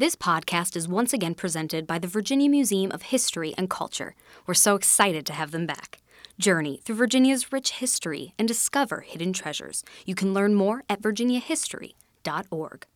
This podcast is once again presented by the Virginia Museum of History and Culture. We're so excited to have them back. Journey through Virginia's rich history and discover hidden treasures. You can learn more at virginiahistory.org.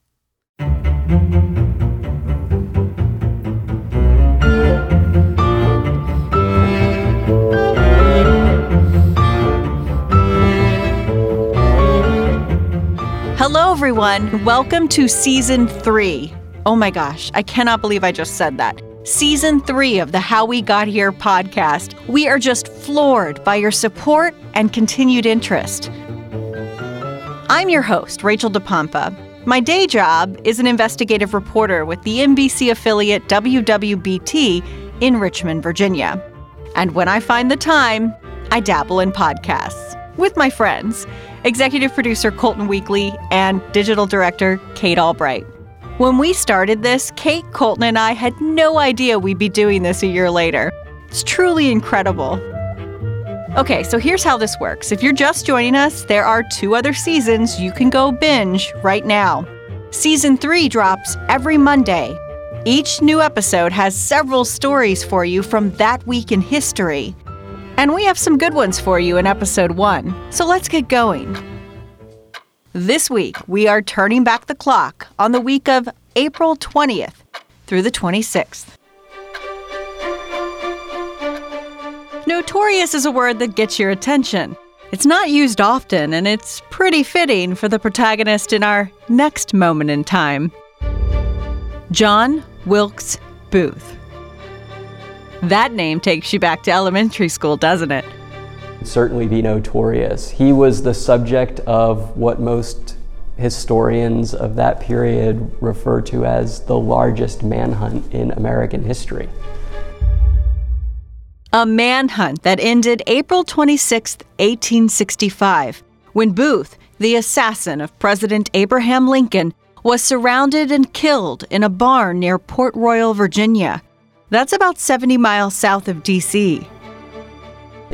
Hello, everyone. Welcome to season three. Oh my gosh, I cannot believe I just said that. Season three of the How We Got Here podcast. We are just floored by your support and continued interest. I'm your host, Rachel DePompa. My day job is an investigative reporter with the NBC affiliate WWBT in Richmond, Virginia. And when I find the time, I dabble in podcasts with my friends, executive producer Colton Weekly and digital director Kate Albright. When we started this, Kate, Colton, and I had no idea we'd be doing this a year later. It's truly incredible. Okay, so here's how this works. If you're just joining us, there are two other seasons you can go binge right now. Season 3 drops every Monday. Each new episode has several stories for you from that week in history. And we have some good ones for you in episode 1. So let's get going. This week, we are turning back the clock on the week of April 20th through the 26th. Notorious is a word that gets your attention. It's not used often, and it's pretty fitting for the protagonist in our next moment in time John Wilkes Booth. That name takes you back to elementary school, doesn't it? Certainly be notorious. He was the subject of what most historians of that period refer to as the largest manhunt in American history. A manhunt that ended April 26, 1865, when Booth, the assassin of President Abraham Lincoln, was surrounded and killed in a barn near Port Royal, Virginia. That's about 70 miles south of D.C.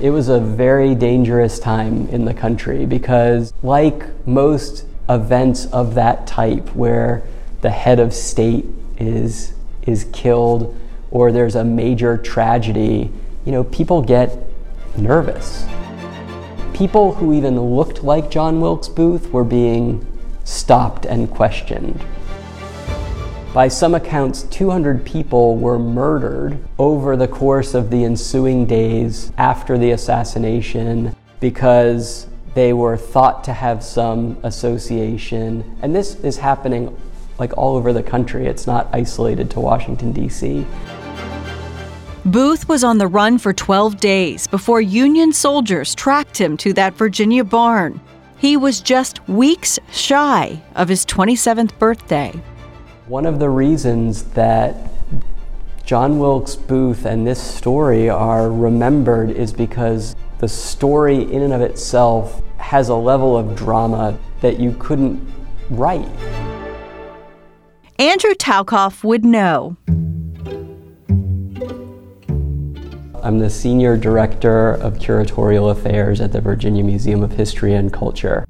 It was a very dangerous time in the country because, like most events of that type, where the head of state is, is killed or there's a major tragedy, you know, people get nervous. People who even looked like John Wilkes Booth were being stopped and questioned. By some accounts, 200 people were murdered over the course of the ensuing days after the assassination because they were thought to have some association. And this is happening like all over the country, it's not isolated to Washington, D.C. Booth was on the run for 12 days before Union soldiers tracked him to that Virginia barn. He was just weeks shy of his 27th birthday. One of the reasons that John Wilkes Booth and this story are remembered is because the story, in and of itself, has a level of drama that you couldn't write. Andrew Talkov would know. I'm the Senior Director of Curatorial Affairs at the Virginia Museum of History and Culture.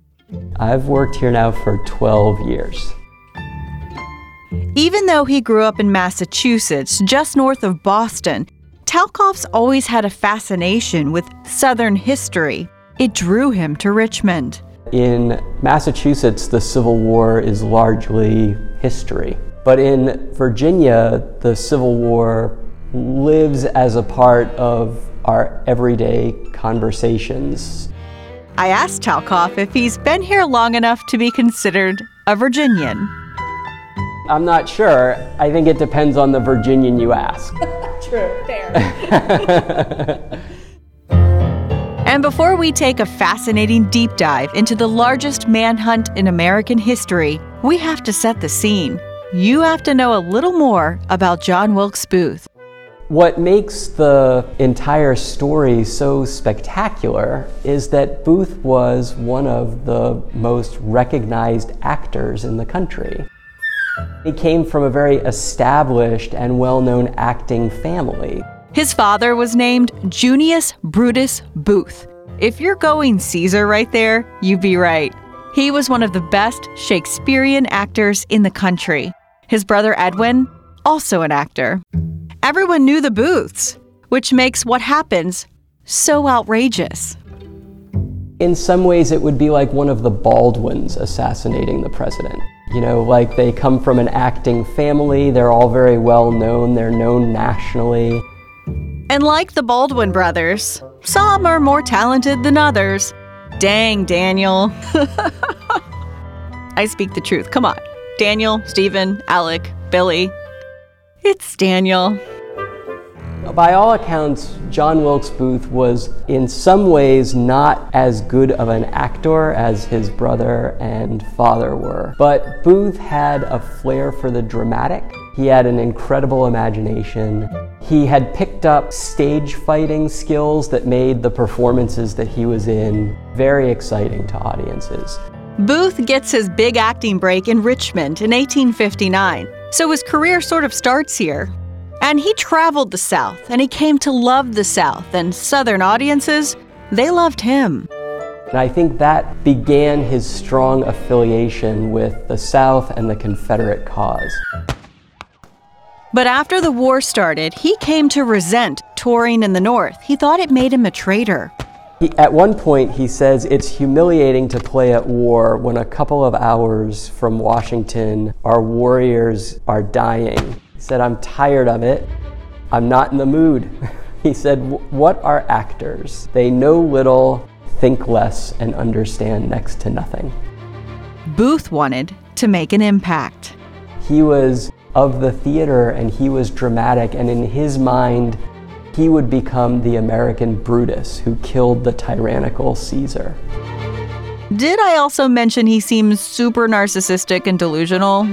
I've worked here now for 12 years. Even though he grew up in Massachusetts, just north of Boston, Talkov's always had a fascination with Southern history. It drew him to Richmond. In Massachusetts, the Civil War is largely history. But in Virginia, the Civil War lives as a part of our everyday conversations. I asked Talkoff if he's been here long enough to be considered a Virginian. I'm not sure. I think it depends on the Virginian you ask. True, fair. and before we take a fascinating deep dive into the largest manhunt in American history, we have to set the scene. You have to know a little more about John Wilkes Booth. What makes the entire story so spectacular is that Booth was one of the most recognized actors in the country. He came from a very established and well known acting family. His father was named Junius Brutus Booth. If you're going Caesar right there, you'd be right. He was one of the best Shakespearean actors in the country. His brother Edwin, also an actor. Everyone knew the Booths, which makes what happens so outrageous. In some ways, it would be like one of the Baldwins assassinating the president. You know, like they come from an acting family, they're all very well known, they're known nationally. And like the Baldwin brothers, some are more talented than others. Dang, Daniel. I speak the truth. Come on. Daniel, Stephen, Alec, Billy. It's Daniel. By all accounts, John Wilkes Booth was in some ways not as good of an actor as his brother and father were. But Booth had a flair for the dramatic. He had an incredible imagination. He had picked up stage fighting skills that made the performances that he was in very exciting to audiences. Booth gets his big acting break in Richmond in 1859, so his career sort of starts here. And he traveled the South and he came to love the South, and Southern audiences, they loved him. And I think that began his strong affiliation with the South and the Confederate cause. But after the war started, he came to resent touring in the North. He thought it made him a traitor. He, at one point, he says it's humiliating to play at war when a couple of hours from Washington, our warriors are dying. Said, I'm tired of it. I'm not in the mood. he said, What are actors? They know little, think less, and understand next to nothing. Booth wanted to make an impact. He was of the theater and he was dramatic, and in his mind, he would become the American Brutus who killed the tyrannical Caesar. Did I also mention he seems super narcissistic and delusional?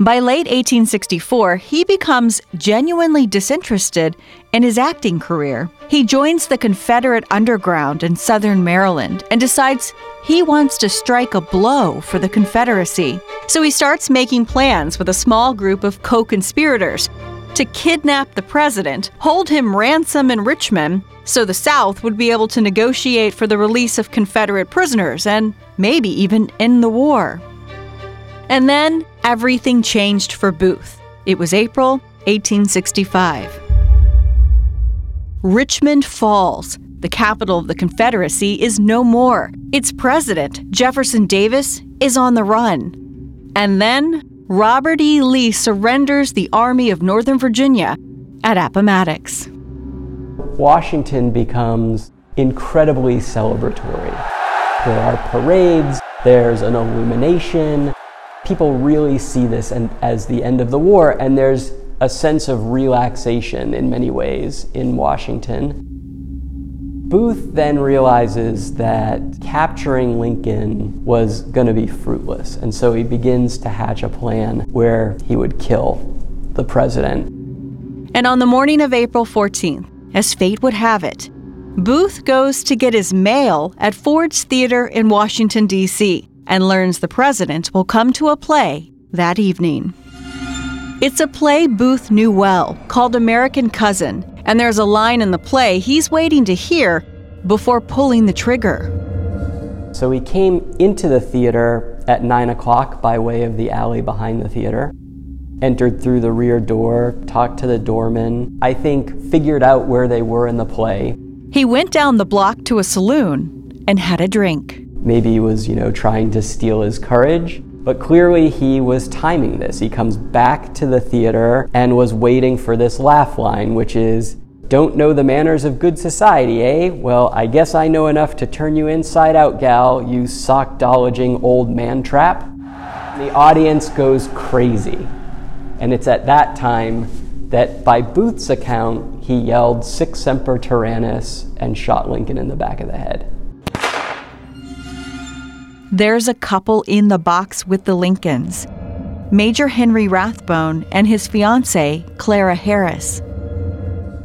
By late 1864, he becomes genuinely disinterested in his acting career. He joins the Confederate underground in southern Maryland and decides he wants to strike a blow for the Confederacy. So he starts making plans with a small group of co conspirators to kidnap the president, hold him ransom in Richmond, so the South would be able to negotiate for the release of Confederate prisoners and maybe even end the war. And then everything changed for Booth. It was April 1865. Richmond falls. The capital of the Confederacy is no more. Its president, Jefferson Davis, is on the run. And then Robert E. Lee surrenders the Army of Northern Virginia at Appomattox. Washington becomes incredibly celebratory. There are parades, there's an illumination, people really see this as the end of the war, and there's a sense of relaxation in many ways in Washington. Booth then realizes that capturing Lincoln was going to be fruitless, and so he begins to hatch a plan where he would kill the president. And on the morning of April 14th, as fate would have it, Booth goes to get his mail at Ford's Theater in Washington, D.C and learns the president will come to a play that evening. It's a play Booth knew well, called American Cousin, and there's a line in the play he's waiting to hear before pulling the trigger. So he came into the theater at 9 o'clock by way of the alley behind the theater, entered through the rear door, talked to the doorman, I think figured out where they were in the play. He went down the block to a saloon and had a drink. Maybe he was, you know, trying to steel his courage. But clearly, he was timing this. He comes back to the theater and was waiting for this laugh line, which is, Don't know the manners of good society, eh? Well, I guess I know enough to turn you inside out, gal, you sockdologizing old man trap. The audience goes crazy. And it's at that time that, by Booth's account, he yelled, Sic semper tyrannis, and shot Lincoln in the back of the head. There's a couple in the box with the Lincolns Major Henry Rathbone and his fiancee, Clara Harris.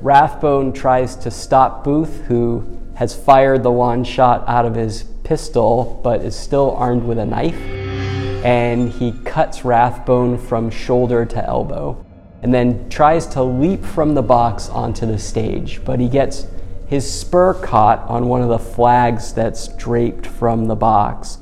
Rathbone tries to stop Booth, who has fired the one shot out of his pistol but is still armed with a knife. And he cuts Rathbone from shoulder to elbow and then tries to leap from the box onto the stage, but he gets his spur caught on one of the flags that's draped from the box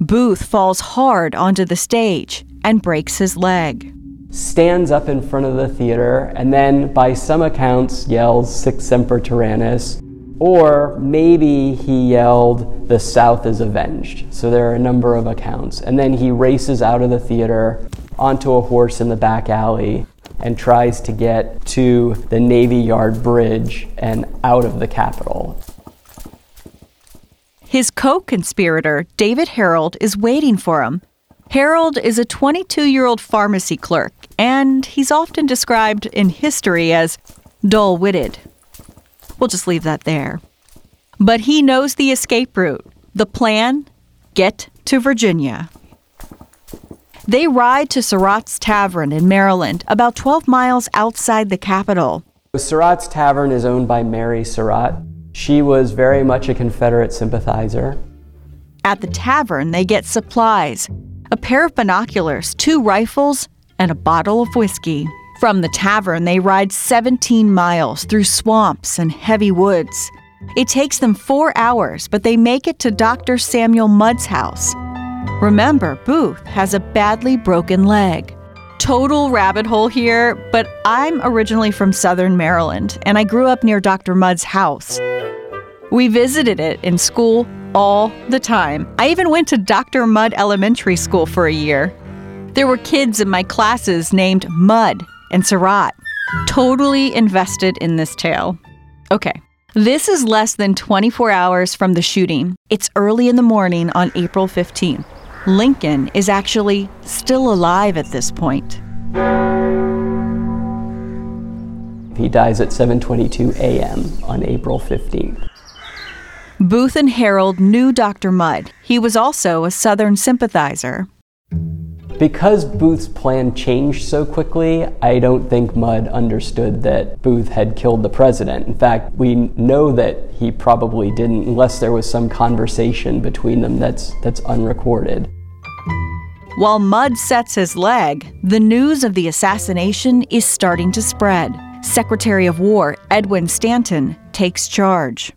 Booth falls hard onto the stage and breaks his leg. Stands up in front of the theater and then, by some accounts, yells Sic Semper Tyrannis, or maybe he yelled, The South is avenged. So there are a number of accounts. And then he races out of the theater onto a horse in the back alley and tries to get to the Navy Yard Bridge and out of the capital. His co conspirator, David Herold, is waiting for him. Herold is a 22 year old pharmacy clerk, and he's often described in history as dull witted. We'll just leave that there. But he knows the escape route. The plan get to Virginia. They ride to Surratt's Tavern in Maryland, about 12 miles outside the capital. Surratt's Tavern is owned by Mary Surratt. She was very much a Confederate sympathizer. At the tavern, they get supplies a pair of binoculars, two rifles, and a bottle of whiskey. From the tavern, they ride 17 miles through swamps and heavy woods. It takes them four hours, but they make it to Dr. Samuel Mudd's house. Remember, Booth has a badly broken leg. Total rabbit hole here, but I'm originally from southern Maryland and I grew up near Dr. Mudd's house. We visited it in school all the time. I even went to Dr. Mudd Elementary School for a year. There were kids in my classes named Mudd and Surratt. Totally invested in this tale. Okay, this is less than 24 hours from the shooting. It's early in the morning on April 15th. Lincoln is actually still alive at this point. He dies at 7:22 a.m. on April 15th. Booth and Herold knew Dr. Mudd. He was also a Southern sympathizer. Because Booth's plan changed so quickly, I don't think Mudd understood that Booth had killed the president. In fact, we know that he probably didn't unless there was some conversation between them that's that's unrecorded. While Mudd sets his leg, the news of the assassination is starting to spread. Secretary of War Edwin Stanton takes charge.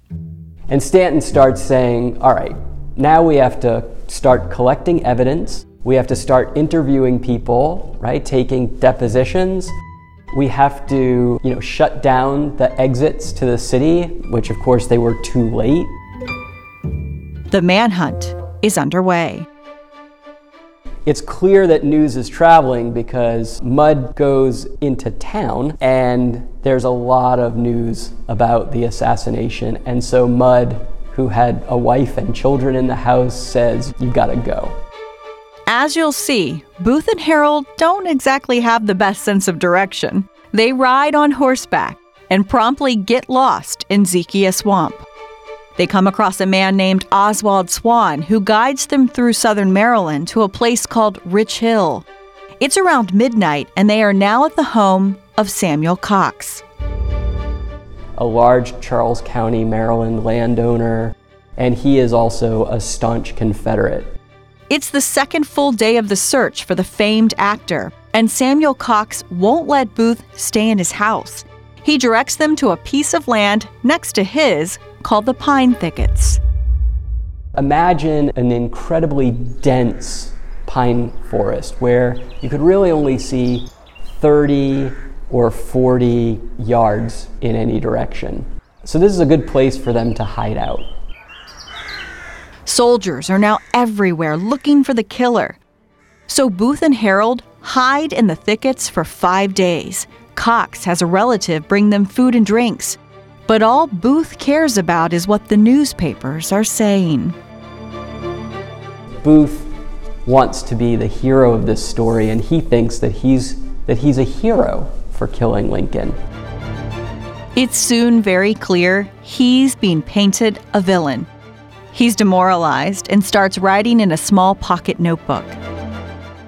And Stanton starts saying, all right, now we have to start collecting evidence. We have to start interviewing people, right? Taking depositions. We have to, you know, shut down the exits to the city, which of course they were too late. The manhunt is underway. It's clear that news is traveling because Mudd goes into town and there's a lot of news about the assassination. And so Mudd, who had a wife and children in the house, says, You've gotta go. As you'll see, Booth and Herold don't exactly have the best sense of direction. They ride on horseback and promptly get lost in Zekiah Swamp. They come across a man named Oswald Swan who guides them through southern Maryland to a place called Rich Hill. It's around midnight, and they are now at the home of Samuel Cox. A large Charles County, Maryland landowner, and he is also a staunch Confederate. It's the second full day of the search for the famed actor, and Samuel Cox won't let Booth stay in his house. He directs them to a piece of land next to his called the Pine Thickets. Imagine an incredibly dense pine forest where you could really only see 30 or 40 yards in any direction. So, this is a good place for them to hide out. Soldiers are now everywhere looking for the killer. So, Booth and Herold hide in the thickets for five days. Cox has a relative bring them food and drinks. But all Booth cares about is what the newspapers are saying. Booth wants to be the hero of this story, and he thinks that he's, that he's a hero for killing Lincoln. It's soon very clear he's being painted a villain. He's demoralized and starts writing in a small pocket notebook.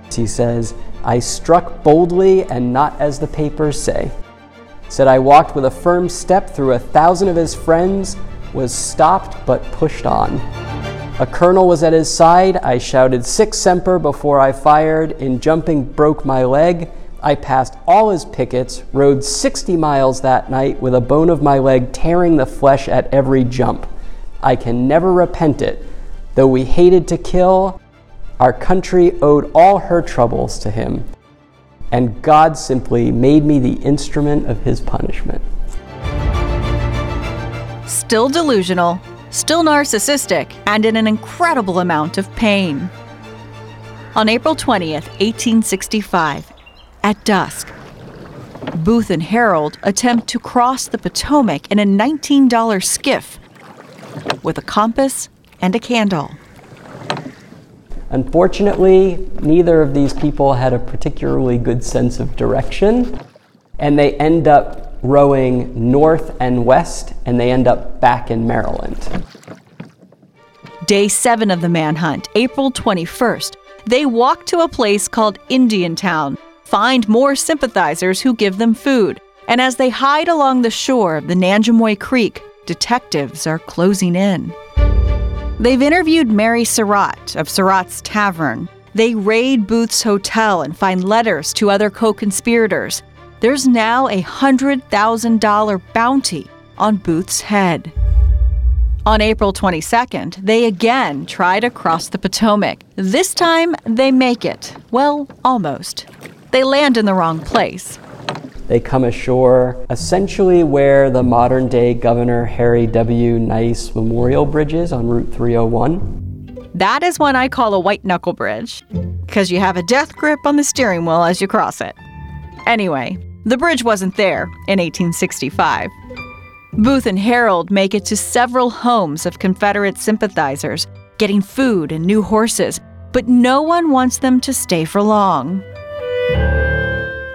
He says, I struck boldly and not as the papers say said I walked with a firm step through a thousand of his friends, was stopped but pushed on. A colonel was at his side. I shouted Sic Semper before I fired. In jumping, broke my leg. I passed all his pickets, rode 60 miles that night with a bone of my leg tearing the flesh at every jump. I can never repent it. Though we hated to kill, Our country owed all her troubles to him, and God simply made me the instrument of his punishment. Still delusional, still narcissistic, and in an incredible amount of pain. On April 20th, 1865, at dusk, Booth and Herold attempt to cross the Potomac in a $19 skiff with a compass and a candle. Unfortunately, neither of these people had a particularly good sense of direction, and they end up rowing north and west, and they end up back in Maryland. Day seven of the manhunt, April 21st, they walk to a place called Indiantown, find more sympathizers who give them food, and as they hide along the shore of the Nanjemoy Creek, detectives are closing in. They've interviewed Mary Surratt of Surratt's Tavern. They raid Booth's hotel and find letters to other co conspirators. There's now a $100,000 bounty on Booth's head. On April 22nd, they again try to cross the Potomac. This time, they make it. Well, almost. They land in the wrong place. They come ashore essentially where the modern day Governor Harry W. Nice Memorial Bridge is on Route 301. That is one I call a white knuckle bridge, because you have a death grip on the steering wheel as you cross it. Anyway, the bridge wasn't there in 1865. Booth and Herold make it to several homes of Confederate sympathizers, getting food and new horses, but no one wants them to stay for long.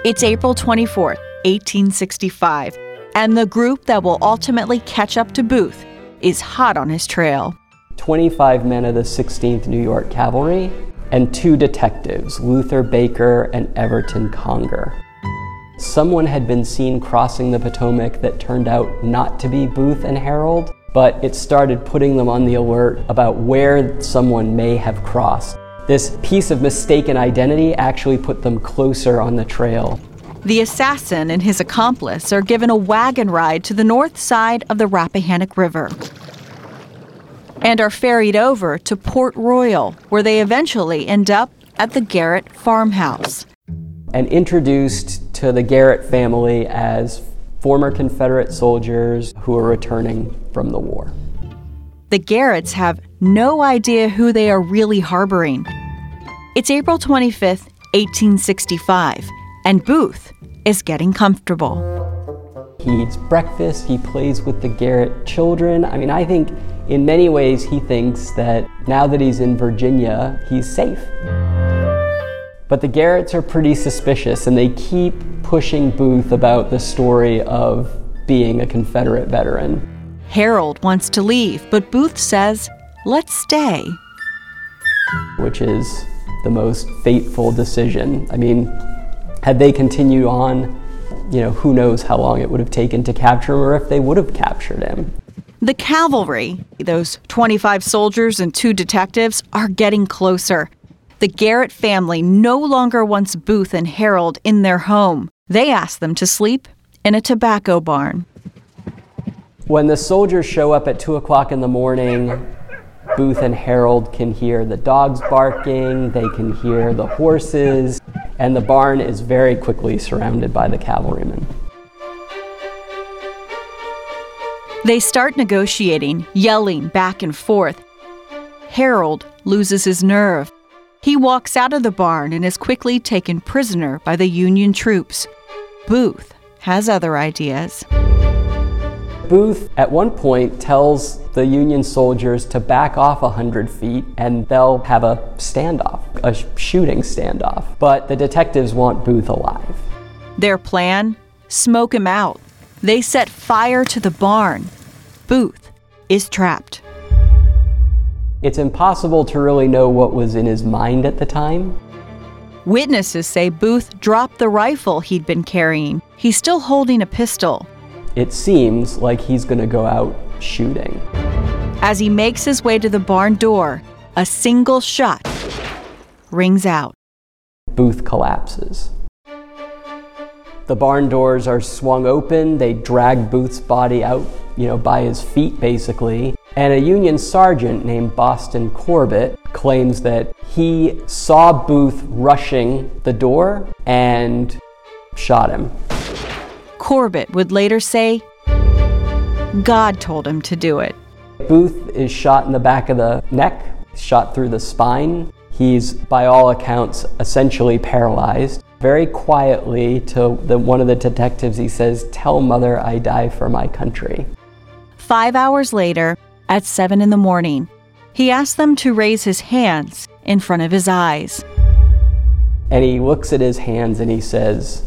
It's April 24, 1865, and the group that will ultimately catch up to Booth is hot on his trail. 25 men of the 16th New York Cavalry and two detectives, Luther Baker and Everton Conger. Someone had been seen crossing the Potomac that turned out not to be Booth and Herold, but it started putting them on the alert about where someone may have crossed. This piece of mistaken identity actually put them closer on the trail. The assassin and his accomplice are given a wagon ride to the north side of the Rappahannock River and are ferried over to Port Royal, where they eventually end up at the Garrett farmhouse. And introduced to the Garrett family as former Confederate soldiers who are returning from the war. The Garretts have no idea who they are really harboring. It's April 25th, 1865, and Booth is getting comfortable. He eats breakfast, he plays with the Garrett children. I mean, I think in many ways he thinks that now that he's in Virginia, he's safe. But the Garretts are pretty suspicious and they keep pushing Booth about the story of being a Confederate veteran. Herold wants to leave, but Booth says, let's stay. Which is the most fateful decision. I mean, had they continued on, you know, who knows how long it would have taken to capture him or if they would have captured him. The cavalry, those 25 soldiers and two detectives, are getting closer. The Garrett family no longer wants Booth and Herold in their home. They ask them to sleep in a tobacco barn. When the soldiers show up at 2 o'clock in the morning, Booth and Herold can hear the dogs barking, they can hear the horses, and the barn is very quickly surrounded by the cavalrymen. They start negotiating, yelling back and forth. Herold loses his nerve. He walks out of the barn and is quickly taken prisoner by the Union troops. Booth has other ideas. Booth, at one point, tells the Union soldiers to back off 100 feet and they'll have a standoff, a shooting standoff. But the detectives want Booth alive. Their plan? Smoke him out. They set fire to the barn. Booth is trapped. It's impossible to really know what was in his mind at the time. Witnesses say Booth dropped the rifle he'd been carrying. He's still holding a pistol. It seems like he's going to go out shooting. As he makes his way to the barn door, a single shot rings out. Booth collapses. The barn doors are swung open. They drag Booth's body out, you know, by his feet basically. And a Union sergeant named Boston Corbett claims that he saw Booth rushing the door and shot him. Corbett would later say, God told him to do it. Booth is shot in the back of the neck, shot through the spine. He's, by all accounts, essentially paralyzed. Very quietly to the, one of the detectives, he says, Tell mother I die for my country. Five hours later, at seven in the morning, he asks them to raise his hands in front of his eyes. And he looks at his hands and he says,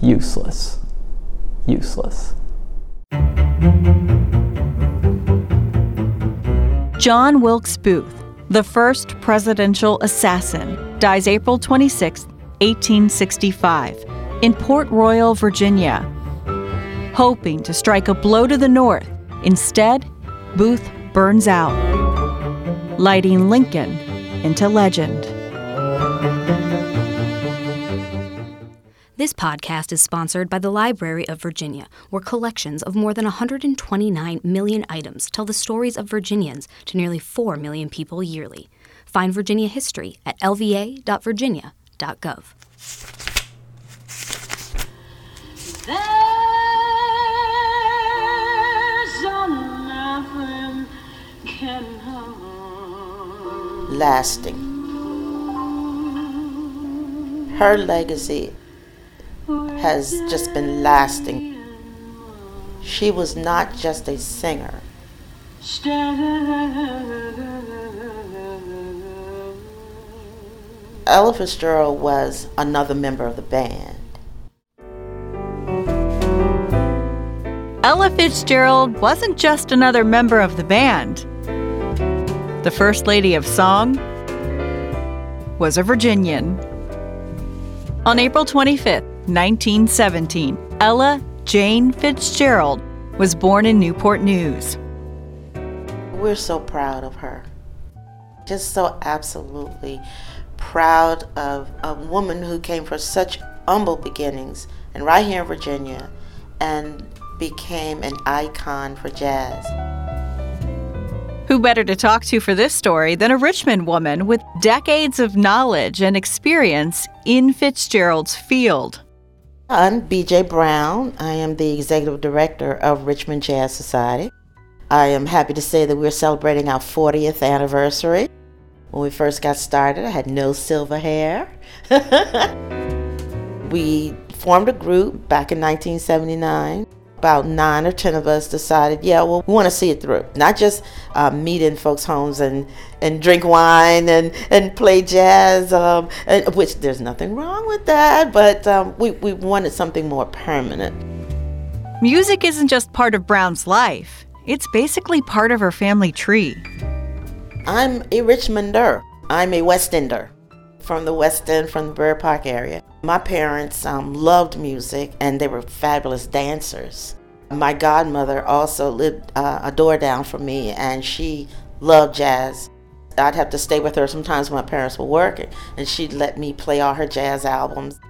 Useless. Useless. John Wilkes Booth, the first presidential assassin, dies April 26, 1865, in Port Royal, Virginia. Hoping to strike a blow to the North, instead, Booth burns out, lighting Lincoln into legend. This podcast is sponsored by the Library of Virginia, where collections of more than 129 million items tell the stories of Virginians to nearly 4 million people yearly. Find Virginia history at lva.virginia.gov. Lasting. Her legacy has just been lasting. She was not just a singer. Ella Fitzgerald was another member of the band. Ella Fitzgerald wasn't just another member of the band. The First Lady of Song was a Virginian. On April 25th, 1917, Ella Jane Fitzgerald was born in Newport News. We're so proud of her. Just so absolutely proud of a woman who came from such humble beginnings and right here in Virginia and became an icon for jazz. Who better to talk to for this story than a Richmond woman with decades of knowledge and experience in Fitzgerald's field? I'm BJ Brown. I am the executive director of Richmond Jazz Society. I am happy to say that we're celebrating our 40th anniversary. When we first got started, I had no silver hair. we formed a group back in 1979. About nine or ten of us decided, yeah, well, we want to see it through. Not just uh, meet in folks' homes and, and drink wine and, and play jazz, um, and, which there's nothing wrong with that, but um, we, we wanted something more permanent. Music isn't just part of Brown's life, it's basically part of her family tree. I'm a Richmonder. I'm a West Ender from the West End, from the Borough Park area. My parents um, loved music and they were fabulous dancers. My godmother also lived uh, a door down from me and she loved jazz. I'd have to stay with her sometimes when my parents were working and she'd let me play all her jazz albums.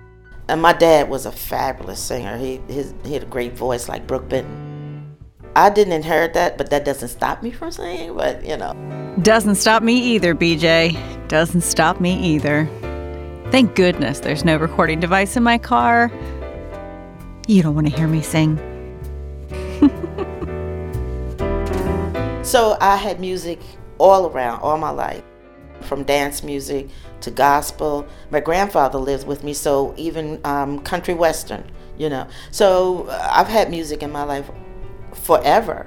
And my dad was a fabulous singer. He, his, he had a great voice like Brook Benton. I didn't inherit that, but that doesn't stop me from singing, but you know. Doesn't stop me either, BJ. Doesn't stop me either. Thank goodness there's no recording device in my car. You don't want to hear me sing. so I had music all around, all my life, from dance music to gospel. My grandfather lives with me, so even um, country western, you know. So I've had music in my life forever.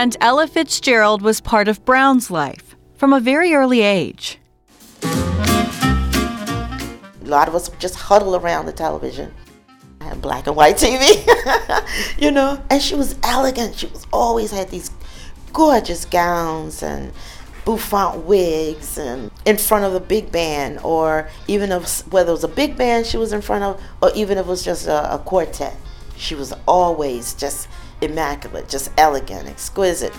And Ella Fitzgerald was part of Brown's life from a very early age. A lot of us just huddle around the television. I had black and white TV, you know, and she was elegant. She was always had these gorgeous gowns and bouffant wigs and in front of the big band or even if whether it was a big band she was in front of or even if it was just a, a quartet she was always just immaculate just elegant exquisite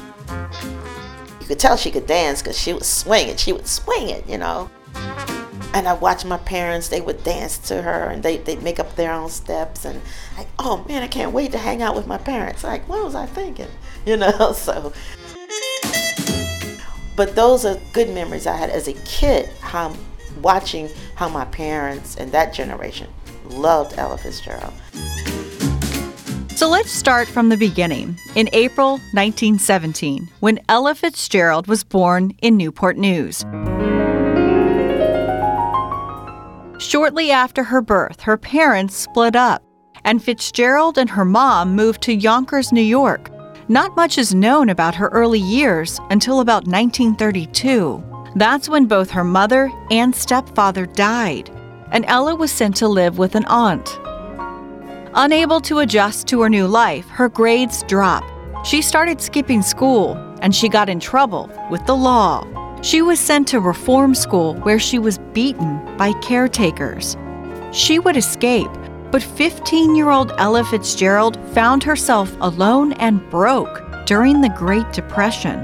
you could tell she could dance because she was swinging she would swing it you know And I watched my parents, they would dance to her and they, they'd make up their own steps. And like, oh man, I can't wait to hang out with my parents. Like, what was I thinking? You know, so. But those are good memories I had as a kid, how watching how my parents and that generation loved Ella Fitzgerald. So let's start from the beginning. In April 1917, when Ella Fitzgerald was born in Newport News. Shortly after her birth, her parents split up, and Fitzgerald and her mom moved to Yonkers, New York. Not much is known about her early years until about 1932. That's when both her mother and stepfather died, and Ella was sent to live with an aunt. Unable to adjust to her new life, her grades dropped. She started skipping school, and she got in trouble with the law. She was sent to reform school where she was beaten by caretakers. She would escape, but 15 year old Ella Fitzgerald found herself alone and broke during the Great Depression.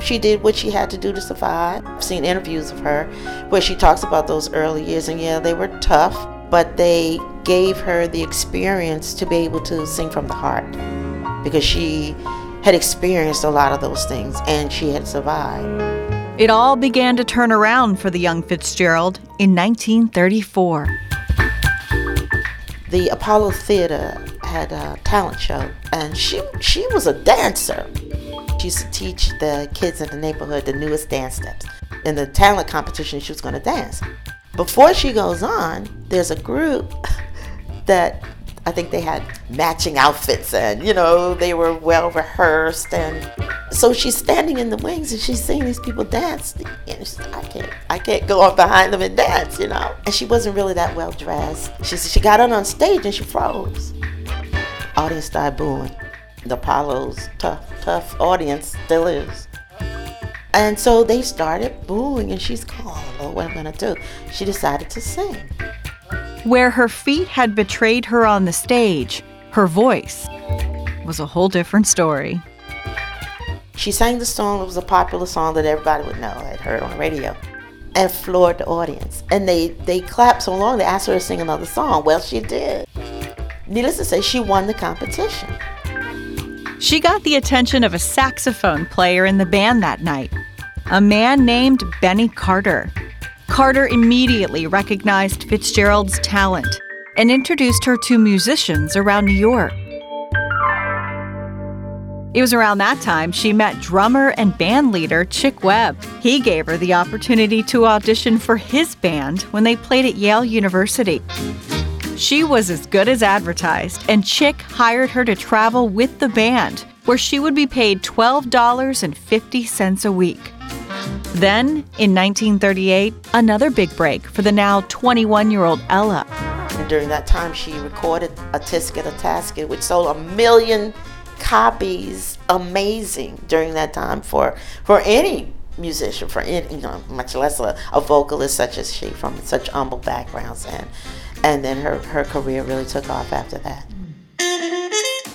She did what she had to do to survive. I've seen interviews of her where she talks about those early years, and yeah, they were tough, but they gave her the experience to be able to sing from the heart because she had experienced a lot of those things and she had survived. It all began to turn around for the young Fitzgerald in 1934. The Apollo Theater had a talent show and she she was a dancer. She used to teach the kids in the neighborhood the newest dance steps. In the talent competition she was going to dance. Before she goes on, there's a group that I think they had matching outfits and, you know, they were well rehearsed. And so she's standing in the wings and she's seeing these people dance. And she's, I can't, I can't go up behind them and dance, you know. And she wasn't really that well dressed. She she got on on stage and she froze. Audience started booing. The Apollo's tough, tough audience still is. And so they started booing, and she's, oh what am I gonna do? She decided to sing. Where her feet had betrayed her on the stage, her voice was a whole different story. She sang the song, it was a popular song that everybody would know, had heard on the radio, and floored the audience. And they, they clapped so long, they asked her to sing another song. Well, she did. Needless to say, she won the competition. She got the attention of a saxophone player in the band that night, a man named Benny Carter. Carter immediately recognized Fitzgerald's talent and introduced her to musicians around New York. It was around that time she met drummer and band leader Chick Webb. He gave her the opportunity to audition for his band when they played at Yale University. She was as good as advertised, and Chick hired her to travel with the band, where she would be paid $12.50 a week. Then, in 1938, another big break for the now 21 year old Ella. And during that time, she recorded a Tisket, a Tasket, which sold a million copies. Amazing during that time for, for any musician, for any, you know, much less a, a vocalist such as she from such humble backgrounds. And, and then her, her career really took off after that.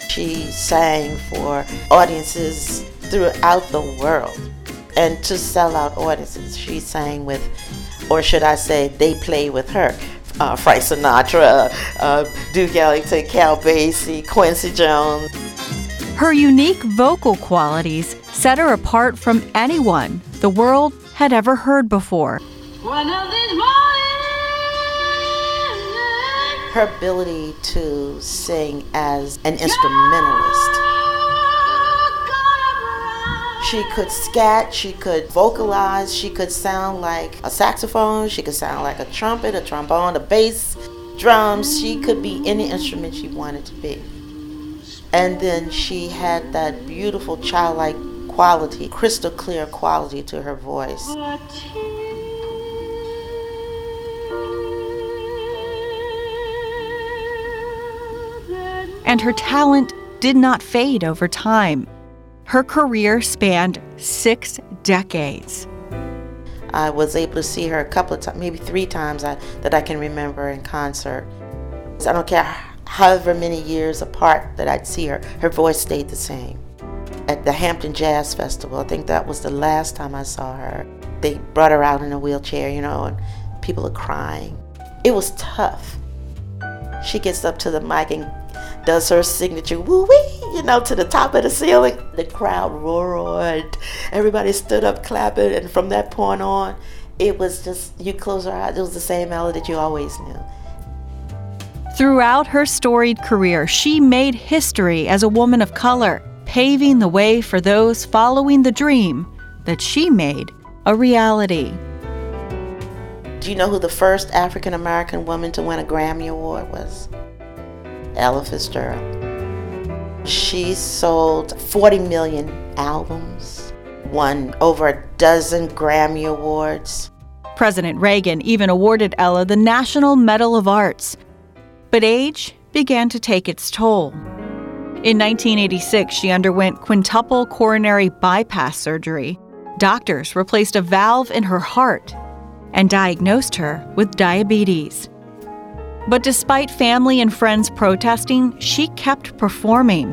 She sang for audiences throughout the world and to sell out audiences. She sang with, or should I say, they play with her. Uh, Frank Sinatra, uh, Duke Ellington, Count Basie, Quincy Jones. Her unique vocal qualities set her apart from anyone the world had ever heard before. Her ability to sing as an instrumentalist she could scat, she could vocalize, she could sound like a saxophone, she could sound like a trumpet, a trombone, a bass, drums. She could be any instrument she wanted to be. And then she had that beautiful childlike quality, crystal clear quality to her voice. And her talent did not fade over time. Her career spanned six decades. I was able to see her a couple of times, maybe three times I, that I can remember in concert. So I don't care however many years apart that I'd see her, her voice stayed the same. At the Hampton Jazz Festival, I think that was the last time I saw her. they brought her out in a wheelchair, you know, and people are crying. It was tough. She gets up to the mic and does her signature woo wee, you know, to the top of the ceiling. The crowd roared. Everybody stood up clapping, and from that point on, it was just you close your eyes. It was the same melody that you always knew. Throughout her storied career, she made history as a woman of color, paving the way for those following the dream that she made a reality. Do you know who the first African American woman to win a Grammy Award was? Ella Fitzgerald. She sold 40 million albums, won over a dozen Grammy Awards. President Reagan even awarded Ella the National Medal of Arts. But age began to take its toll. In 1986, she underwent quintuple coronary bypass surgery. Doctors replaced a valve in her heart and diagnosed her with diabetes. But despite family and friends protesting, she kept performing.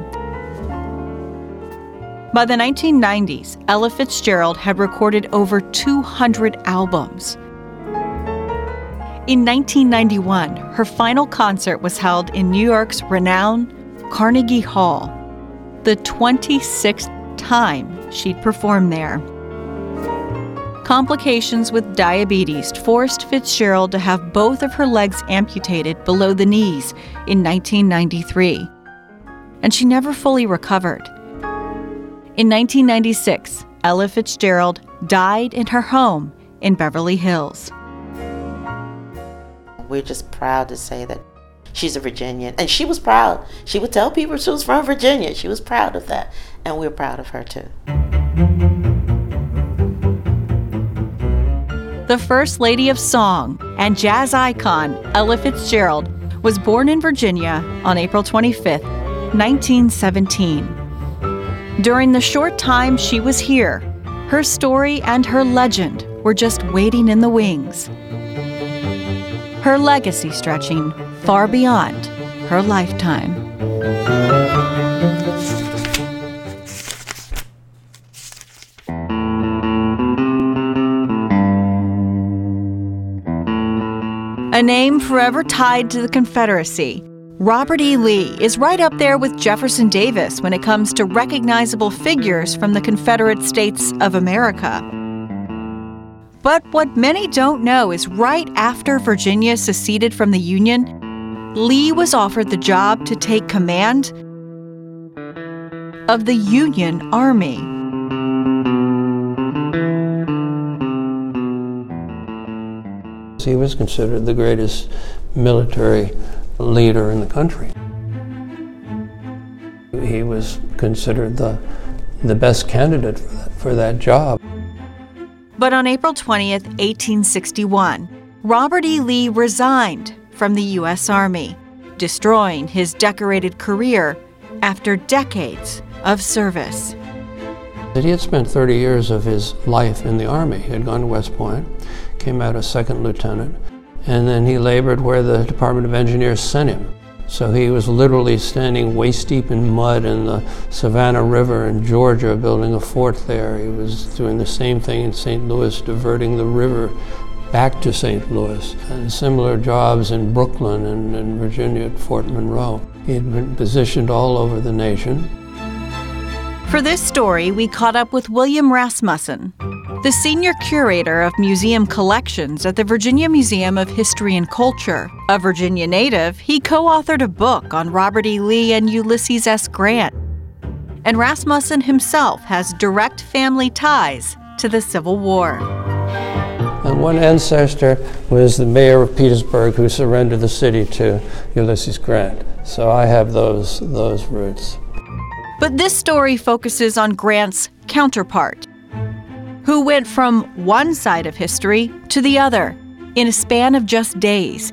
By the 1990s, Ella Fitzgerald had recorded over 200 albums. In 1991, her final concert was held in New York's renowned Carnegie Hall, the 26th time she'd performed there. Complications with diabetes forced Fitzgerald to have both of her legs amputated below the knees in 1993, and she never fully recovered. In 1996, Ella Fitzgerald died in her home in Beverly Hills. We're just proud to say that she's a Virginian. And she was proud. She would tell people she was from Virginia. She was proud of that. And we're proud of her too. The First Lady of Song and jazz icon Ella Fitzgerald was born in Virginia on April 25, 1917. During the short time she was here, her story and her legend were just waiting in the wings. Her legacy stretching far beyond her lifetime. A name forever tied to the Confederacy, Robert E. Lee is right up there with Jefferson Davis when it comes to recognizable figures from the Confederate States of America. But what many don't know is right after Virginia seceded from the Union, Lee was offered the job to take command of the Union Army. He was considered the greatest military leader in the country. He was considered the, the best candidate for that, for that job. But on April 20th, 1861, Robert E. Lee resigned from the U.S. Army, destroying his decorated career after decades of service. He had spent 30 years of his life in the Army. He had gone to West Point, came out as second lieutenant, and then he labored where the Department of Engineers sent him. So he was literally standing waist deep in mud in the Savannah River in Georgia, building a fort there. He was doing the same thing in St. Louis, diverting the river back to St. Louis, and similar jobs in Brooklyn and in Virginia at Fort Monroe. He had been positioned all over the nation. For this story, we caught up with William Rasmussen, the senior curator of museum collections at the Virginia Museum of History and Culture. A Virginia native, he co authored a book on Robert E. Lee and Ulysses S. Grant. And Rasmussen himself has direct family ties to the Civil War. And one ancestor was the mayor of Petersburg who surrendered the city to Ulysses Grant. So I have those, those roots. But this story focuses on Grant's counterpart, who went from one side of history to the other in a span of just days.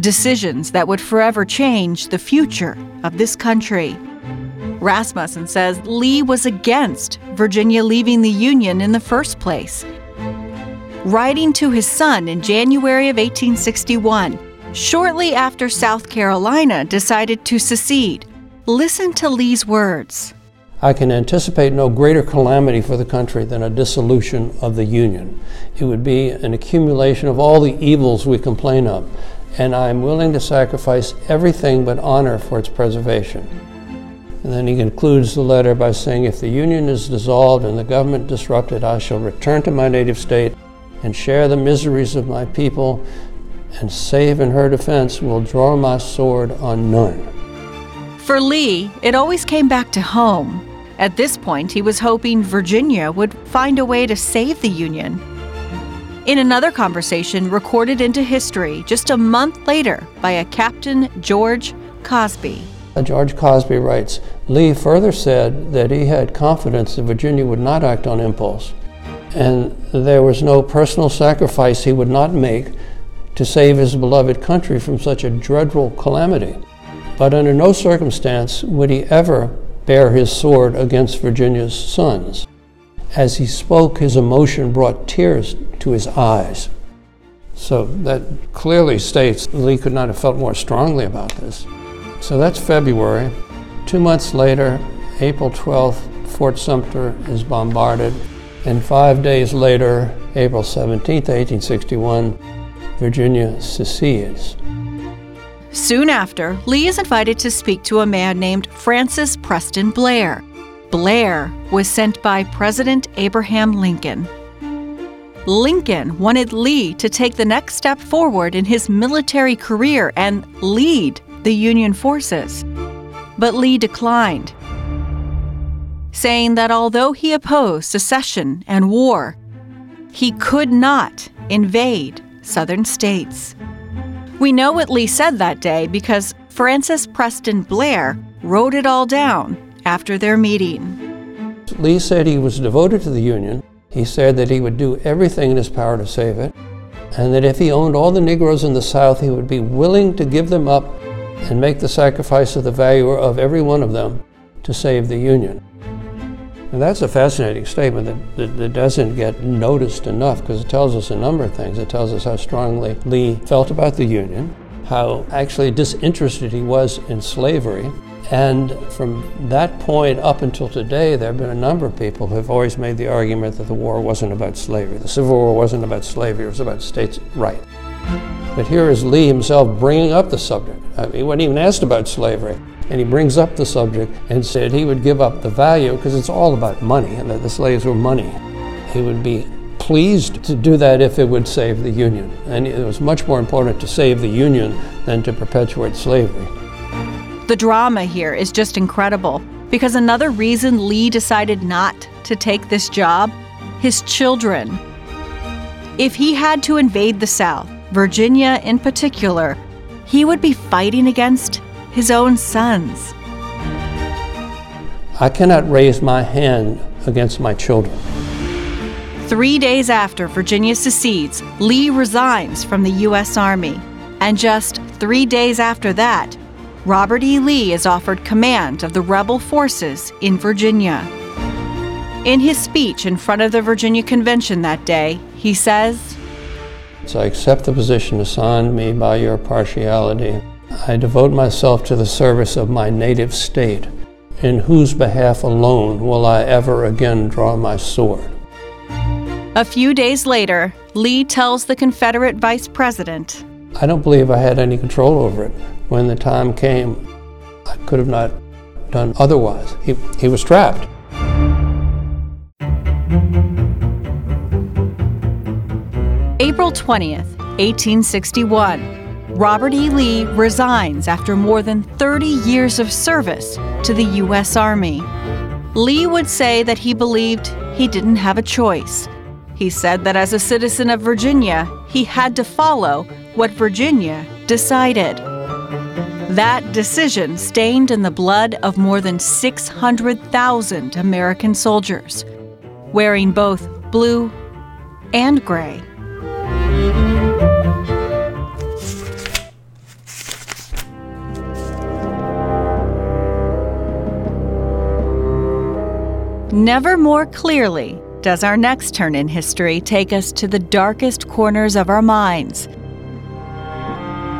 Decisions that would forever change the future of this country. Rasmussen says Lee was against Virginia leaving the Union in the first place. Writing to his son in January of 1861, shortly after South Carolina decided to secede, Listen to Lee's words. I can anticipate no greater calamity for the country than a dissolution of the Union. It would be an accumulation of all the evils we complain of, and I am willing to sacrifice everything but honor for its preservation. And then he concludes the letter by saying, If the Union is dissolved and the government disrupted, I shall return to my native state and share the miseries of my people, and save in her defense will draw my sword on none. For Lee, it always came back to home. At this point, he was hoping Virginia would find a way to save the Union. In another conversation recorded into history just a month later by a Captain George Cosby. Uh, George Cosby writes Lee further said that he had confidence that Virginia would not act on impulse, and there was no personal sacrifice he would not make to save his beloved country from such a dreadful calamity. But under no circumstance would he ever bear his sword against Virginia's sons. As he spoke, his emotion brought tears to his eyes. So that clearly states Lee could not have felt more strongly about this. So that's February. Two months later, April 12th, Fort Sumter is bombarded. And five days later, April 17th, 1861, Virginia secedes. Soon after, Lee is invited to speak to a man named Francis Preston Blair. Blair was sent by President Abraham Lincoln. Lincoln wanted Lee to take the next step forward in his military career and lead the Union forces. But Lee declined, saying that although he opposed secession and war, he could not invade southern states. We know what Lee said that day because Francis Preston Blair wrote it all down after their meeting. Lee said he was devoted to the Union. He said that he would do everything in his power to save it, and that if he owned all the Negroes in the South, he would be willing to give them up and make the sacrifice of the value of every one of them to save the Union. And that's a fascinating statement that, that, that doesn't get noticed enough because it tells us a number of things. It tells us how strongly Lee felt about the Union, how actually disinterested he was in slavery. And from that point up until today, there have been a number of people who have always made the argument that the war wasn't about slavery. The Civil War wasn't about slavery, it was about states' rights. But here is Lee himself bringing up the subject. I mean, he wasn't even asked about slavery. And he brings up the subject and said he would give up the value because it's all about money and that the slaves were money. He would be pleased to do that if it would save the Union. And it was much more important to save the Union than to perpetuate slavery. The drama here is just incredible because another reason Lee decided not to take this job his children. If he had to invade the South, Virginia in particular, he would be fighting against his own sons. I cannot raise my hand against my children. Three days after Virginia secedes, Lee resigns from the U.S. Army. And just three days after that, Robert E. Lee is offered command of the rebel forces in Virginia. In his speech in front of the Virginia Convention that day, he says, So I accept the position assigned me by your partiality I devote myself to the service of my native state, in whose behalf alone will I ever again draw my sword. A few days later, Lee tells the Confederate vice president I don't believe I had any control over it. When the time came, I could have not done otherwise. He, he was trapped. April 20th, 1861. Robert E. Lee resigns after more than 30 years of service to the U.S. Army. Lee would say that he believed he didn't have a choice. He said that as a citizen of Virginia, he had to follow what Virginia decided. That decision stained in the blood of more than 600,000 American soldiers, wearing both blue and gray. Never more clearly does our next turn in history take us to the darkest corners of our minds.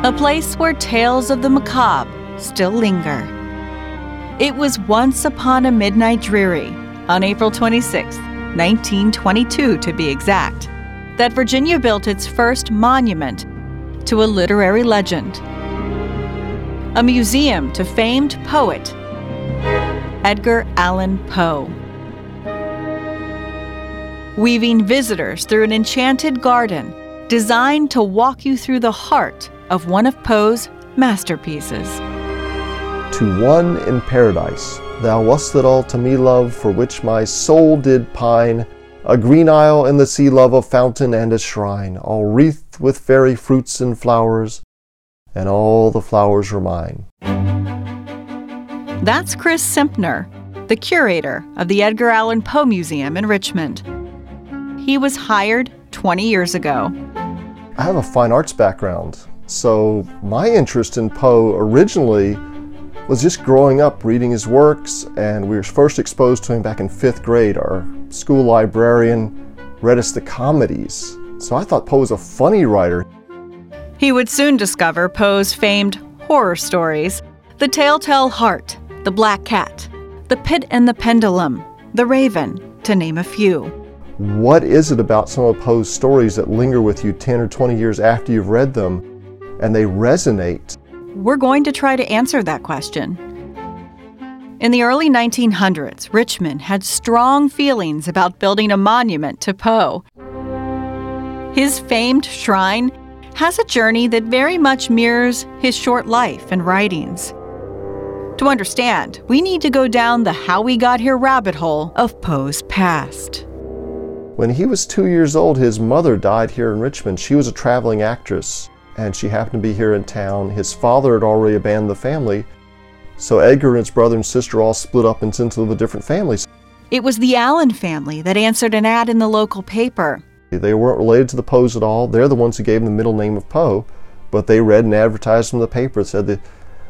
A place where tales of the macabre still linger. It was once upon a midnight dreary, on April 26, 1922 to be exact, that Virginia built its first monument to a literary legend. A museum to famed poet Edgar Allan Poe. Weaving visitors through an enchanted garden designed to walk you through the heart of one of Poe's masterpieces. To one in paradise, thou wast it all to me, love, for which my soul did pine. A green isle in the sea, love, a fountain and a shrine, all wreathed with fairy fruits and flowers, and all the flowers were mine. That's Chris Semtner, the curator of the Edgar Allan Poe Museum in Richmond. He was hired 20 years ago. I have a fine arts background, so my interest in Poe originally was just growing up reading his works, and we were first exposed to him back in fifth grade. Our school librarian read us the comedies, so I thought Poe was a funny writer. He would soon discover Poe's famed horror stories The Telltale Heart, The Black Cat, The Pit and the Pendulum, The Raven, to name a few. What is it about some of Poe's stories that linger with you 10 or 20 years after you've read them and they resonate? We're going to try to answer that question. In the early 1900s, Richmond had strong feelings about building a monument to Poe. His famed shrine has a journey that very much mirrors his short life and writings. To understand, we need to go down the How We Got Here rabbit hole of Poe's past. When he was two years old, his mother died here in Richmond. She was a traveling actress, and she happened to be here in town. His father had already abandoned the family, so Edgar and his brother and sister all split up and into the different families. It was the Allen family that answered an ad in the local paper. They weren't related to the Poes at all. They're the ones who gave him the middle name of Poe, but they read an advertisement in the paper. that said that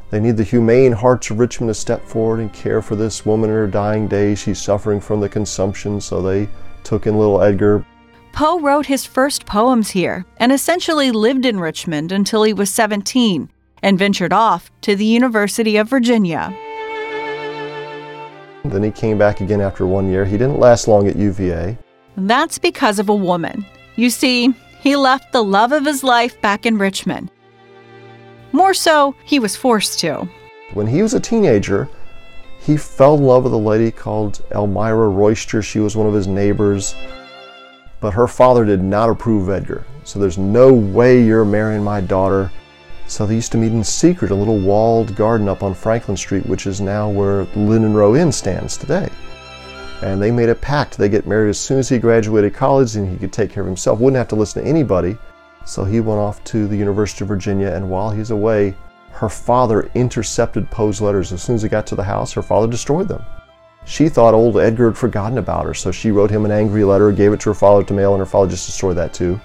they need the humane hearts of Richmond to step forward and care for this woman in her dying days. She's suffering from the consumption, so they took in little Edgar. Poe wrote his first poems here and essentially lived in Richmond until he was 17 and ventured off to the University of Virginia. Then he came back again after one year. He didn't last long at UVA. That's because of a woman. You see, he left the love of his life back in Richmond. More so, he was forced to. When he was a teenager, he fell in love with a lady called Elmira Royster. She was one of his neighbors. But her father did not approve of Edgar. So there's no way you're marrying my daughter. So they used to meet in secret, a little walled garden up on Franklin Street, which is now where Linden Row Inn stands today. And they made a pact. They get married as soon as he graduated college and he could take care of himself, wouldn't have to listen to anybody. So he went off to the University of Virginia, and while he's away, her father intercepted Poe's letters. As soon as he got to the house, her father destroyed them. She thought old Edgar had forgotten about her, so she wrote him an angry letter, gave it to her father to mail, and her father just destroyed that too.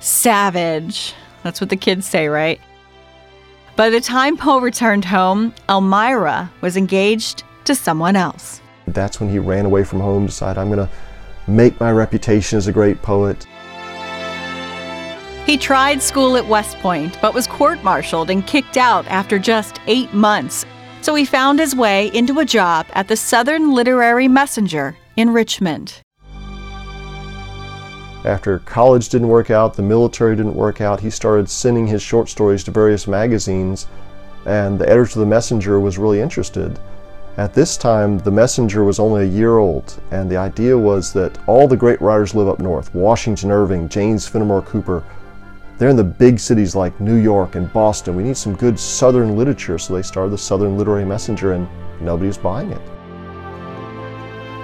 Savage. That's what the kids say, right? By the time Poe returned home, Elmira was engaged to someone else. That's when he ran away from home, decided, I'm going to make my reputation as a great poet. He tried school at West Point, but was court martialed and kicked out after just eight months. So he found his way into a job at the Southern Literary Messenger in Richmond. After college didn't work out, the military didn't work out, he started sending his short stories to various magazines, and the editor of the Messenger was really interested. At this time, the Messenger was only a year old, and the idea was that all the great writers live up north Washington Irving, James Fenimore Cooper. They're in the big cities like New York and Boston. We need some good Southern literature, so they started the Southern Literary Messenger, and nobody was buying it.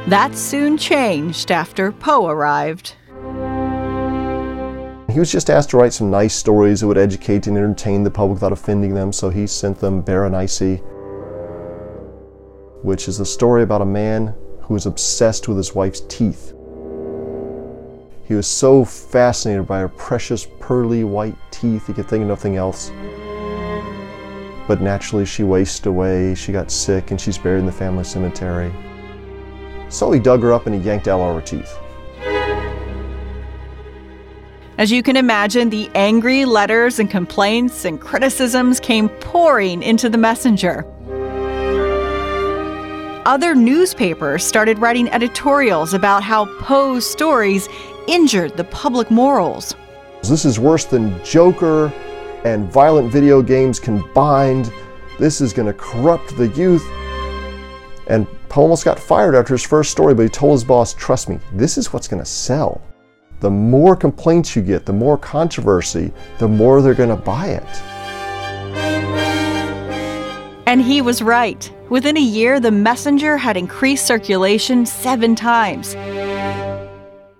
That soon changed after Poe arrived. He was just asked to write some nice stories that would educate and entertain the public without offending them, so he sent them Berenice, which is a story about a man who is obsessed with his wife's teeth. He was so fascinated by her precious pearly white teeth, he could think of nothing else. But naturally, she wasted away, she got sick, and she's buried in the family cemetery. So he dug her up and he yanked out all her teeth. As you can imagine, the angry letters and complaints and criticisms came pouring into the messenger. other newspapers started writing editorials about how Poe's stories injured the public morals. This is worse than Joker and violent video games combined. This is going to corrupt the youth. And Poe almost got fired after his first story, but he told his boss, Trust me, this is what's going to sell. The more complaints you get, the more controversy, the more they're going to buy it. And he was right. Within a year, the messenger had increased circulation seven times.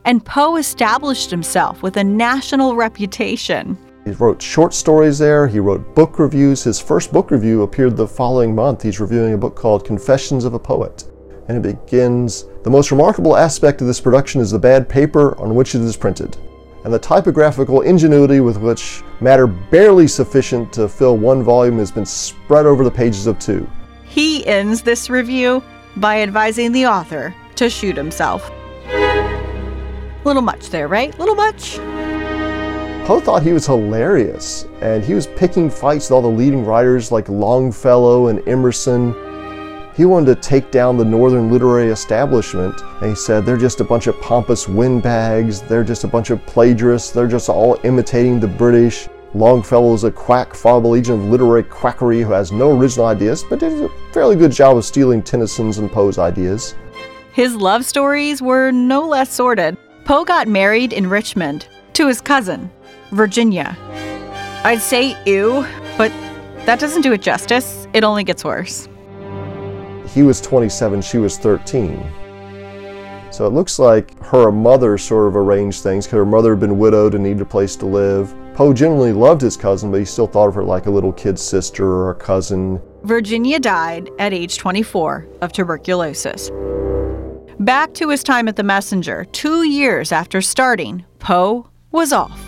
And Poe established himself with a national reputation. He wrote short stories there, he wrote book reviews. His first book review appeared the following month. He's reviewing a book called Confessions of a Poet. And it begins The most remarkable aspect of this production is the bad paper on which it is printed, and the typographical ingenuity with which matter barely sufficient to fill one volume has been spread over the pages of two. He ends this review by advising the author to shoot himself. Little much there, right? Little much? Poe thought he was hilarious, and he was picking fights with all the leading writers like Longfellow and Emerson. He wanted to take down the Northern literary establishment, and he said they're just a bunch of pompous windbags, they're just a bunch of plagiarists, they're just all imitating the British. Longfellow is a quack, foul agent of literary quackery who has no original ideas, but did a fairly good job of stealing Tennyson's and Poe's ideas. His love stories were no less sordid. Poe got married in Richmond to his cousin, Virginia. I'd say ew, but that doesn't do it justice. It only gets worse. He was 27, she was 13. So it looks like her mother sort of arranged things because her mother had been widowed and needed a place to live. Poe generally loved his cousin, but he still thought of her like a little kid sister or a cousin. Virginia died at age 24 of tuberculosis. Back to his time at the Messenger, two years after starting, Poe was off.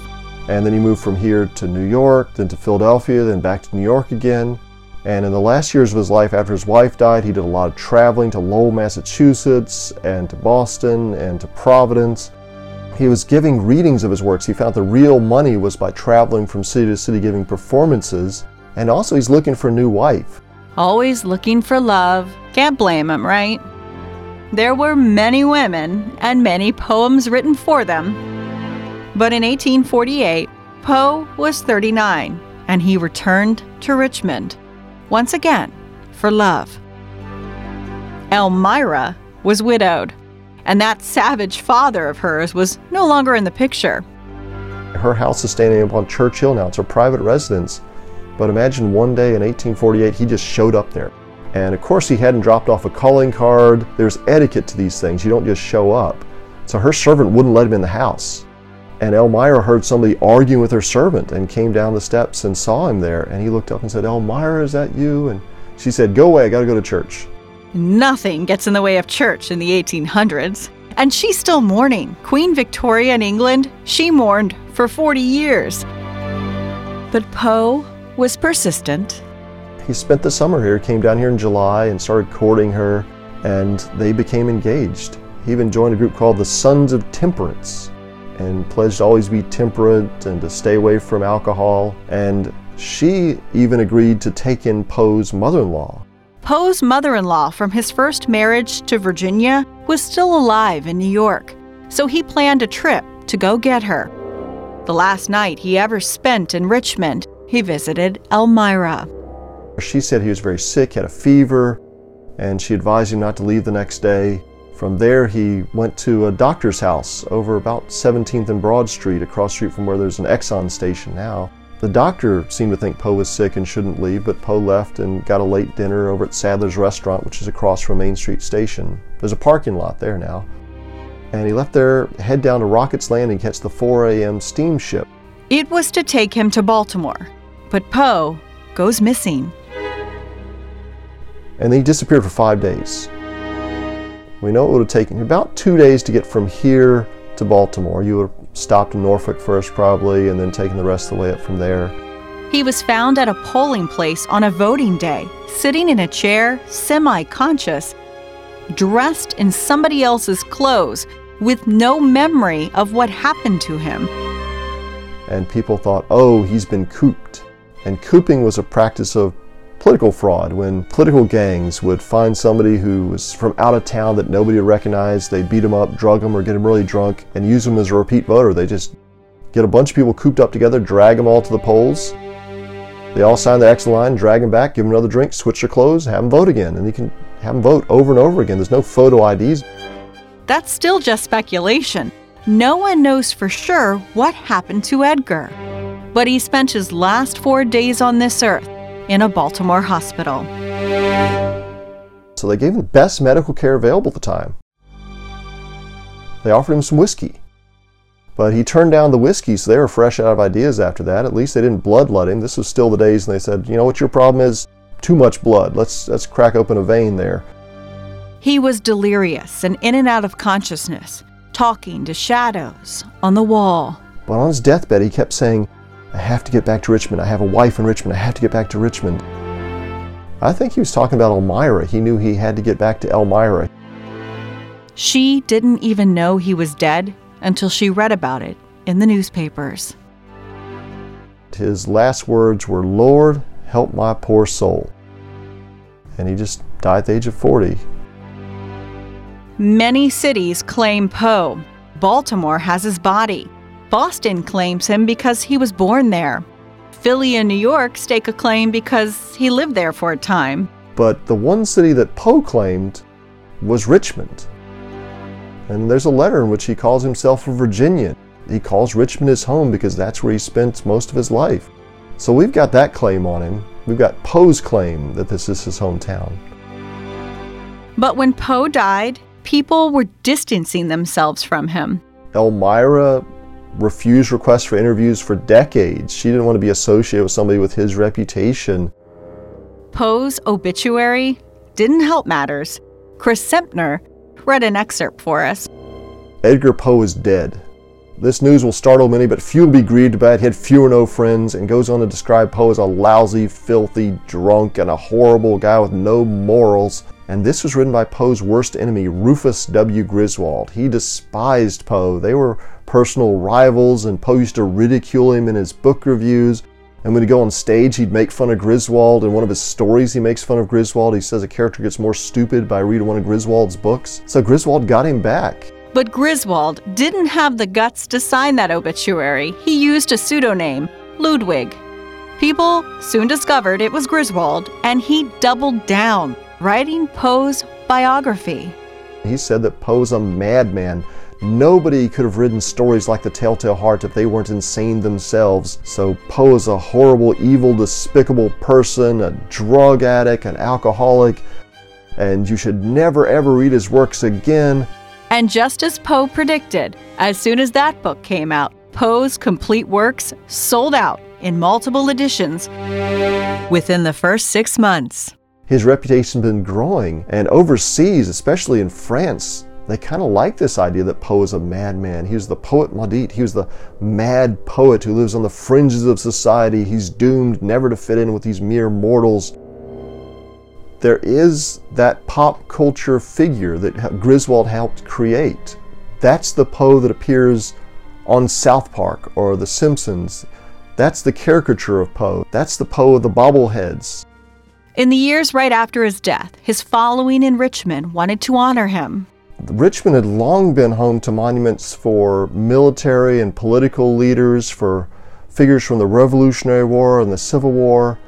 And then he moved from here to New York, then to Philadelphia, then back to New York again. And in the last years of his life, after his wife died, he did a lot of traveling to Lowell, Massachusetts, and to Boston, and to Providence. He was giving readings of his works. He found the real money was by traveling from city to city giving performances. And also, he's looking for a new wife. Always looking for love. Can't blame him, right? There were many women and many poems written for them. But in 1848, Poe was 39 and he returned to Richmond, once again for love. Elmira was widowed, and that savage father of hers was no longer in the picture. Her house is standing up on Church Hill now. It's her private residence. But imagine one day in 1848, he just showed up there. And of course, he hadn't dropped off a calling card. There's etiquette to these things. You don't just show up. So her servant wouldn't let him in the house. And Elmira heard somebody arguing with her servant and came down the steps and saw him there. And he looked up and said, Elmira, is that you? And she said, Go away, I gotta go to church. Nothing gets in the way of church in the 1800s. And she's still mourning. Queen Victoria in England, she mourned for 40 years. But Poe was persistent. He spent the summer here, came down here in July and started courting her, and they became engaged. He even joined a group called the Sons of Temperance and pledged to always be temperate and to stay away from alcohol. And she even agreed to take in Poe's mother in law. Poe's mother in law from his first marriage to Virginia was still alive in New York, so he planned a trip to go get her. The last night he ever spent in Richmond, he visited Elmira. She said he was very sick, had a fever, and she advised him not to leave the next day. From there, he went to a doctor's house over about 17th and Broad Street, across street from where there's an Exxon station now. The doctor seemed to think Poe was sick and shouldn't leave, but Poe left and got a late dinner over at Sadler's Restaurant, which is across from Main Street Station. There's a parking lot there now. And he left there, head down to Rocketts Landing, catch the 4 a.m. steamship. It was to take him to Baltimore, but Poe goes missing. And then he disappeared for five days. We know it would have taken about two days to get from here to Baltimore. You would have stopped in Norfolk first, probably, and then taken the rest of the way up from there. He was found at a polling place on a voting day, sitting in a chair, semi conscious, dressed in somebody else's clothes, with no memory of what happened to him. And people thought, oh, he's been cooped. And cooping was a practice of political fraud when political gangs would find somebody who was from out of town that nobody would recognize. They'd beat them up, drug them, or get them really drunk and use them as a repeat voter. They just get a bunch of people cooped up together, drag them all to the polls. They all sign the X line, drag them back, give them another drink, switch their clothes, have them vote again. And you can have them vote over and over again. There's no photo IDs. That's still just speculation. No one knows for sure what happened to Edgar. But he spent his last four days on this earth in a Baltimore hospital. So they gave him the best medical care available at the time. They offered him some whiskey. But he turned down the whiskey, so they were fresh out of ideas after that. At least they didn't bloodlet him. This was still the days, and they said, you know what your problem is? Too much blood. Let's, let's crack open a vein there. He was delirious and in and out of consciousness, talking to shadows on the wall. But on his deathbed, he kept saying, I have to get back to Richmond. I have a wife in Richmond. I have to get back to Richmond. I think he was talking about Elmira. He knew he had to get back to Elmira. She didn't even know he was dead until she read about it in the newspapers. His last words were, Lord, help my poor soul. And he just died at the age of 40. Many cities claim Poe. Baltimore has his body. Boston claims him because he was born there. Philly and New York stake a claim because he lived there for a time. But the one city that Poe claimed was Richmond. And there's a letter in which he calls himself a Virginian. He calls Richmond his home because that's where he spent most of his life. So we've got that claim on him. We've got Poe's claim that this is his hometown. But when Poe died, people were distancing themselves from him. Elmira refused requests for interviews for decades. She didn't want to be associated with somebody with his reputation. Poe's obituary didn't help matters. Chris Semtner read an excerpt for us. Edgar Poe is dead. This news will startle many, but few will be grieved by it. He had few or no friends, and goes on to describe Poe as a lousy, filthy, drunk, and a horrible guy with no morals. And this was written by Poe's worst enemy, Rufus W. Griswold. He despised Poe. They were personal rivals, and Poe used to ridicule him in his book reviews. And when he'd go on stage, he'd make fun of Griswold. In one of his stories, he makes fun of Griswold. He says a character gets more stupid by reading one of Griswold's books. So Griswold got him back. But Griswold didn't have the guts to sign that obituary. He used a pseudonym, Ludwig. People soon discovered it was Griswold, and he doubled down, writing Poe's biography. He said that Poe's a madman Nobody could have written stories like The Telltale Heart if they weren't insane themselves. So Poe is a horrible, evil, despicable person, a drug addict, an alcoholic, and you should never ever read his works again. And just as Poe predicted, as soon as that book came out, Poe's complete works sold out in multiple editions within the first six months. His reputation has been growing, and overseas, especially in France, they kind of like this idea that Poe is a madman. He was the poet maudit. He was the mad poet who lives on the fringes of society. He's doomed never to fit in with these mere mortals. There is that pop culture figure that Griswold helped create. That's the Poe that appears on South Park or The Simpsons. That's the caricature of Poe. That's the Poe of the bobbleheads. In the years right after his death, his following in Richmond wanted to honor him. Richmond had long been home to monuments for military and political leaders, for figures from the Revolutionary War and the Civil War.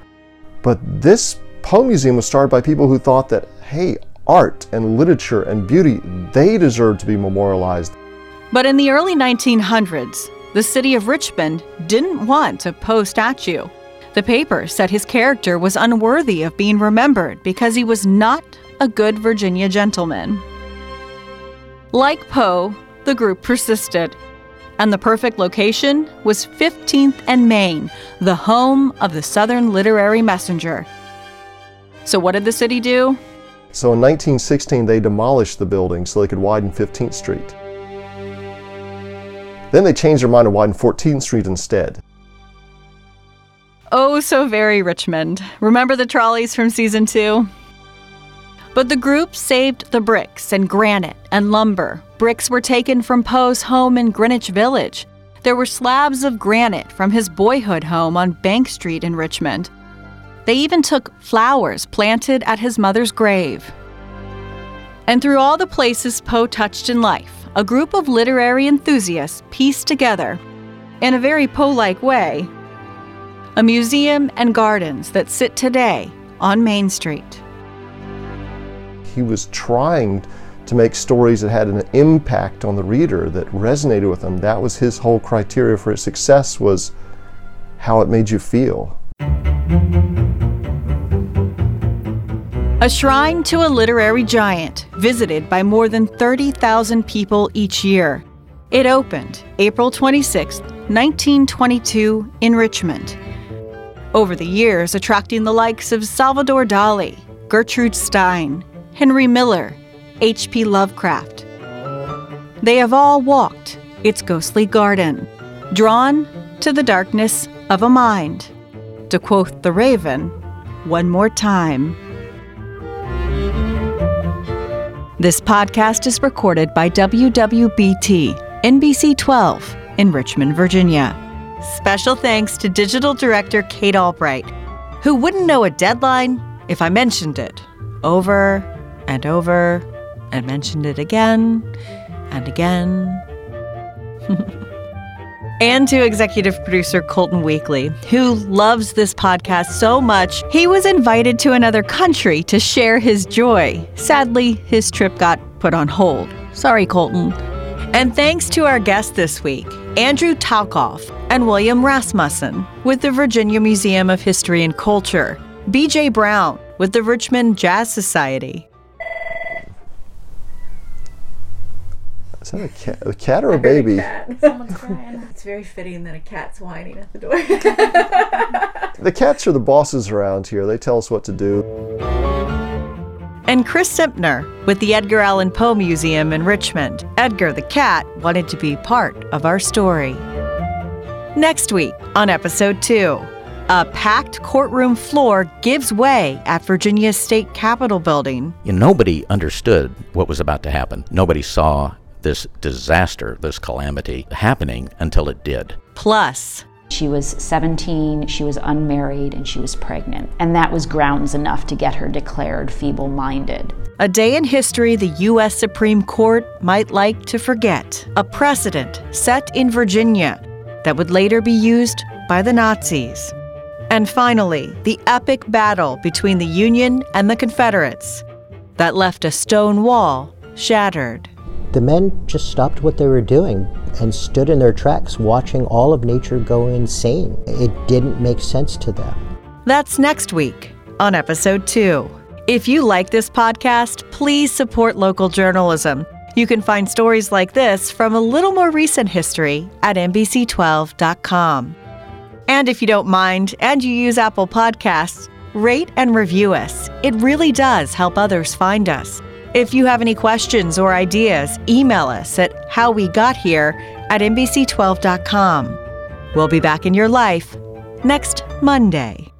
But this Poe Museum was started by people who thought that, hey, art and literature and beauty, they deserve to be memorialized. But in the early 1900s, the city of Richmond didn't want a Poe statue. The paper said his character was unworthy of being remembered because he was not a good Virginia gentleman. Like Poe, the group persisted. And the perfect location was 15th and Main, the home of the Southern Literary Messenger. So, what did the city do? So, in 1916, they demolished the building so they could widen 15th Street. Then they changed their mind and widened 14th Street instead. Oh, so very Richmond. Remember the trolleys from season two? But the group saved the bricks and granite and lumber. Bricks were taken from Poe's home in Greenwich Village. There were slabs of granite from his boyhood home on Bank Street in Richmond. They even took flowers planted at his mother's grave. And through all the places Poe touched in life, a group of literary enthusiasts pieced together, in a very Poe like way, a museum and gardens that sit today on Main Street. He was trying to make stories that had an impact on the reader that resonated with them. That was his whole criteria for his success was how it made you feel. A shrine to a literary giant, visited by more than 30,000 people each year. It opened April 26, 1922, in Richmond. Over the years, attracting the likes of Salvador Dali, Gertrude Stein, Henry Miller, H.P. Lovecraft. They have all walked its ghostly garden, drawn to the darkness of a mind. To quote The Raven, one more time. This podcast is recorded by WWBT NBC 12 in Richmond, Virginia. Special thanks to digital director Kate Albright, who wouldn't know a deadline if I mentioned it over and over and mentioned it again and again. and to executive producer Colton Weekly, who loves this podcast so much, he was invited to another country to share his joy. Sadly, his trip got put on hold. Sorry, Colton. And thanks to our guests this week, Andrew Talkov and William Rasmussen with the Virginia Museum of History and Culture, BJ Brown with the Richmond Jazz Society, Is that a cat, a cat or a baby? Someone's crying. It's very fitting that a cat's whining at the door. The cats are the bosses around here. They tell us what to do. and Chris Semtner with the Edgar Allan Poe Museum in Richmond. Edgar the cat wanted to be part of our story. Next week on episode 2, a packed courtroom floor gives way at Virginia's state capitol building. You know, nobody understood what was about to happen. Nobody saw this disaster, this calamity happening until it did. Plus, She was 17, she was unmarried, and she was pregnant. And that was grounds enough to get her declared feeble minded. a day in history the U.S. Supreme Court might like to forget. A precedent set in Virginia that would later be used by the Nazis. And finally, the epic battle between the Union and the Confederates that left a stone wall shattered. The men just stopped what they were doing and stood in their tracks watching all of nature go insane. It didn't make sense to them. That's next week on episode two. If you like this podcast, please support local journalism. You can find stories like this from a little more recent history at NBC12.com. And if you don't mind and you use Apple Podcasts, rate and review us. It really does help others find us. If you have any questions or ideas, email us at howwegothere at NBC12.com. We'll be back in your life next Monday.